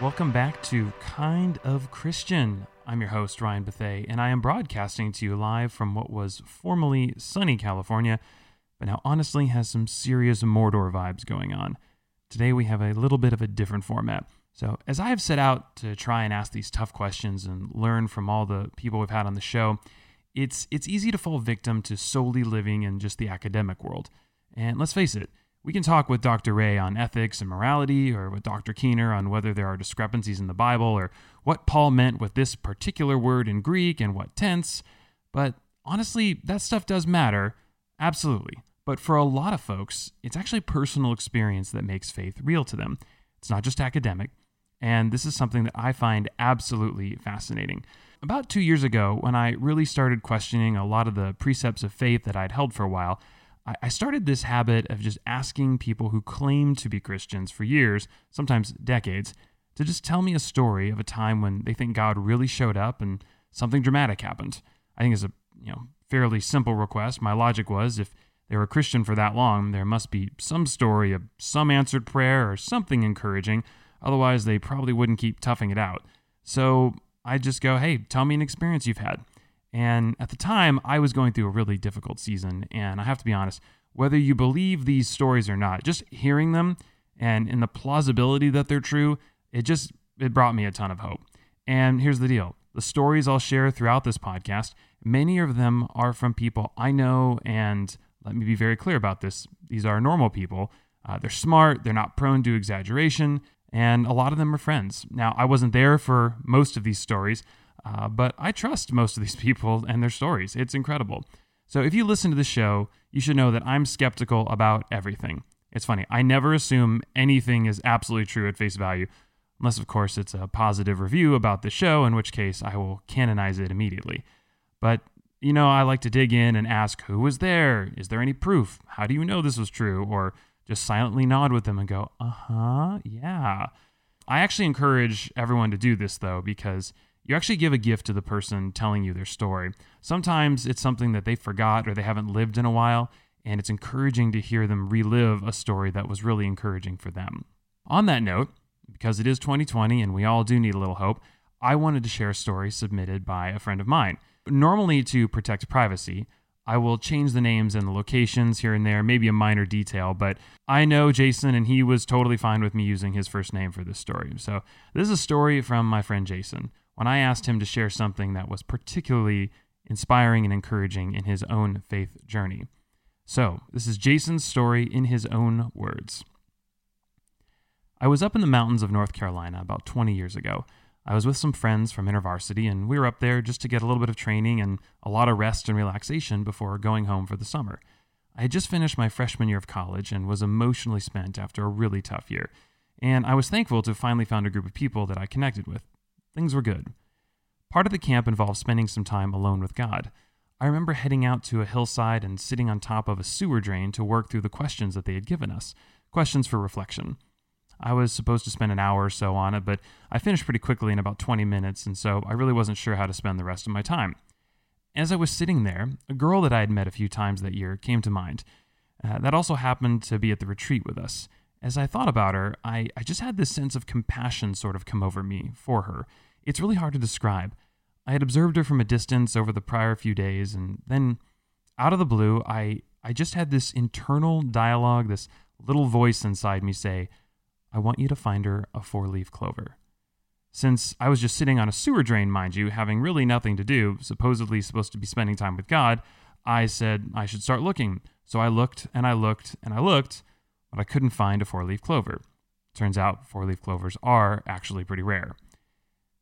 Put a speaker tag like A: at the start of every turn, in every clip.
A: Welcome back to Kinda Christian. I'm your host, Ryan Bethea, and I am broadcasting to you live from what was formerly sunny California, but now honestly has some serious Mordor vibes going on. Today we have a little bit of a different format. So, as I have set out to try and ask these tough questions and learn from all the people we've had on the show, it's it's easy to fall victim to solely living in just the academic world. And let's face it, we can talk with Dr. Rae on ethics and morality, or with Dr. Keener on whether there are discrepancies in the Bible, or what Paul meant with this particular word in Greek and what tense. But honestly, that stuff does matter, absolutely. But for a lot of folks, it's actually personal experience that makes faith real to them. It's not just academic. And this is something that I find absolutely fascinating. About two years ago, when I really started questioning a lot of the precepts of faith that I'd held for a while, I started this habit of just asking people who claim to be Christians for years, sometimes decades, to just tell me a story of a time when they think God really showed up and something dramatic happened. I think it's a you know fairly simple request. My logic was if they were a Christian for that long, there must be some story of some answered prayer or something encouraging. Otherwise, they probably wouldn't keep toughing it out. So I just go, hey, tell me an experience you've had. And at the time, I was going through a really difficult season. And I have to be honest, whether you believe these stories or not, just hearing them and in the plausibility that they're true, it just it brought me a ton of hope. And here's the deal. The stories I'll share throughout this podcast, many of them are from people I know and let me be very clear about this. These are normal people. Uh, they're smart, they're not prone to exaggeration, and a lot of them are friends. Now, I wasn't there for most of these stories, uh, but I trust most of these people and their stories. It's incredible. So if you listen to the show, you should know that I'm skeptical about everything. It's funny, I never assume anything is absolutely true at face value, unless, of course, it's a positive review about the show, in which case I will canonize it immediately. But, you know, I like to dig in and ask who was there? Is there any proof? How do you know this was true? Or just silently nod with them and go, uh huh, yeah. I actually encourage everyone to do this, though, because you actually give a gift to the person telling you their story. Sometimes it's something that they forgot or they haven't lived in a while, and it's encouraging to hear them relive a story that was really encouraging for them. On that note, because it is 2020 and we all do need a little hope, I wanted to share a story submitted by a friend of mine. Normally, to protect privacy, I will change the names and the locations here and there, maybe a minor detail, but I know Jason and he was totally fine with me using his first name for this story. So, this is a story from my friend Jason when I asked him to share something that was particularly inspiring and encouraging in his own faith journey. So, this is Jason's story in his own words. I was up in the mountains of North Carolina about 20 years ago. I was with some friends from InterVarsity, and we were up there just to get a little bit of training and a lot of rest and relaxation before going home for the summer. I had just finished my freshman year of college and was emotionally spent after a really tough year, and I was thankful to have finally found a group of people that I connected with. Things were good. Part of the camp involved spending some time alone with God. I remember heading out to a hillside and sitting on top of a sewer drain to work through the questions that they had given us, questions for reflection. I was supposed to spend an hour or so on it, but I finished pretty quickly in about 20 minutes, and so I really wasn't sure how to spend the rest of my time. As I was sitting there, a girl that I had met a few times that year came to mind. Uh, that also happened to be at the retreat with us. As I thought about her, I, I just had this sense of compassion sort of come over me for her. It's really hard to describe. I had observed her from a distance over the prior few days, and then out of the blue, I, I just had this internal dialogue, this little voice inside me say, I want you to find her a four leaf clover. Since I was just sitting on a sewer drain, mind you, having really nothing to do, supposedly supposed to be spending time with God, I said I should start looking. So I looked and I looked and I looked, but I couldn't find a four leaf clover. Turns out four leaf clovers are actually pretty rare.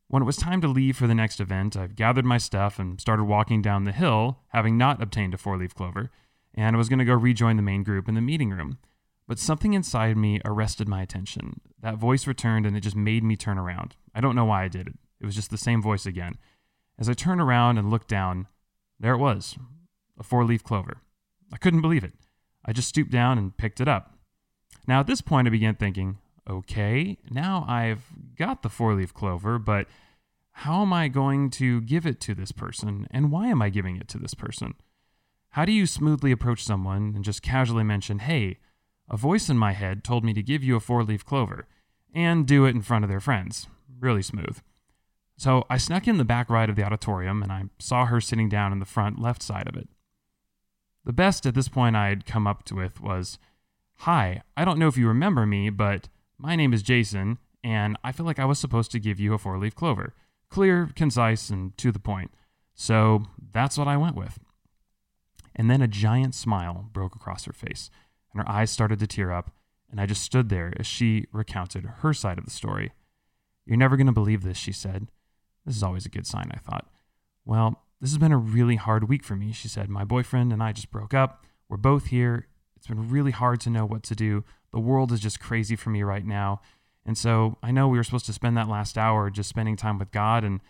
A: When it was time to leave for the next event, I gathered my stuff and started walking down the hill, having not obtained a four leaf clover, and I was going to go rejoin the main group in the meeting room. But something inside me arrested my attention. That voice returned and it just made me turn around. I don't know why I did it. It was just the same voice again. As I turned around and looked down, there it was a four leaf clover. I couldn't believe it. I just stooped down and picked it up. Now, at this point, I began thinking, okay, now I've got the four leaf clover, but how am I going to give it to this person? And why am I giving it to this person? How do you smoothly approach someone and just casually mention, hey, a voice in my head told me to give you a four leaf clover and do it in front of their friends. Really smooth. So I snuck in the back right of the auditorium and I saw her sitting down in the front left side of it. The best at this point I had come up with was Hi, I don't know if you remember me, but my name is Jason, and I feel like I was supposed to give you a four leaf clover. Clear, concise, and to the point. So that's what I went with. And then a giant smile broke across her face, and her eyes started to tear up, and I just stood there as she recounted her side of the story. You're never going to believe this, she said. This is always a good sign, I thought. Well, this has been a really hard week for me, she said. My boyfriend and I just broke up. We're both here. It's been really hard to know what to do. The world is just crazy for me right now. And so I know we were supposed to spend that last hour just spending time with God. And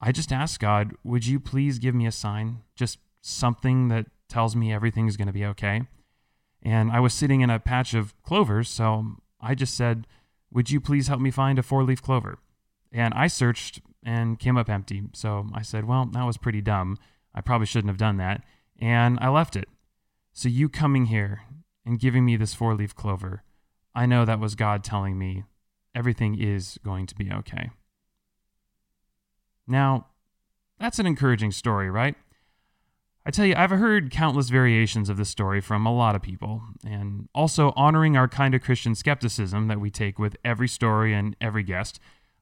A: I just asked God, would you please give me a sign? Just something that tells me everything's going to be okay. And I was sitting in a patch of clovers. So I just said, would you please help me find a four leaf clover? And I searched and came up empty. So I said, Well, that was pretty dumb. I probably shouldn't have done that. And I left it. So you coming here and giving me this four leaf clover, I know that was God telling me everything is going to be okay. Now, that's an encouraging story, right? I tell you, I've heard countless variations of this story from a lot of people, and also honoring our kind of Christian skepticism that we take with every story and every guest.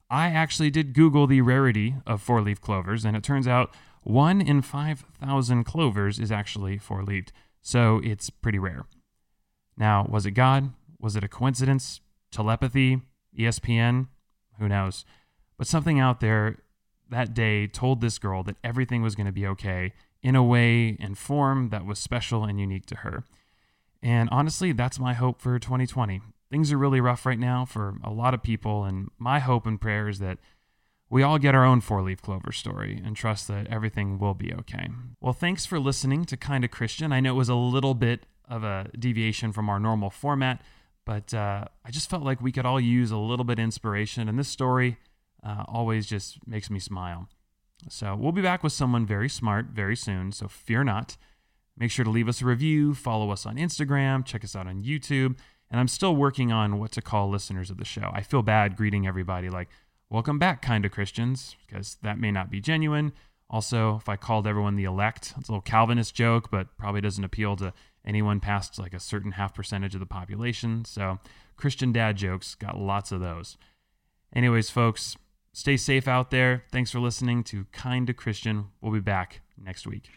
A: I actually did Google the rarity of four leaf clovers, and it turns out one in 5,000 clovers is actually four leafed, so it's pretty rare. Now, was it God? Was it a coincidence? Telepathy? ESPN? Who knows? But something out there that day told this girl that everything was going to be okay in a way and form that was special and unique to her. And honestly, that's my hope for 2020 things are really rough right now for a lot of people. And my hope and prayer is that we all get our own four leaf clover story and trust that everything will be okay. Well, thanks for listening to Kinda Christian. I know it was a little bit of a deviation from our normal format, but uh, I just felt like we could all use a little bit of inspiration. And this story uh, always just makes me smile. So we'll be back with someone very smart very soon. So fear not. Make sure to leave us a review, follow us on Instagram, check us out on YouTube. And I'm still working on what to call listeners of the show. I feel bad greeting everybody like, welcome back, kind of Christians, because that may not be genuine. Also, if I called everyone the elect, it's a little Calvinist joke, but probably doesn't appeal to anyone past like a certain half percentage of the population. So, Christian dad jokes, got lots of those. Anyways, folks, stay safe out there. Thanks for listening to Kinda Christian. We'll be back next week.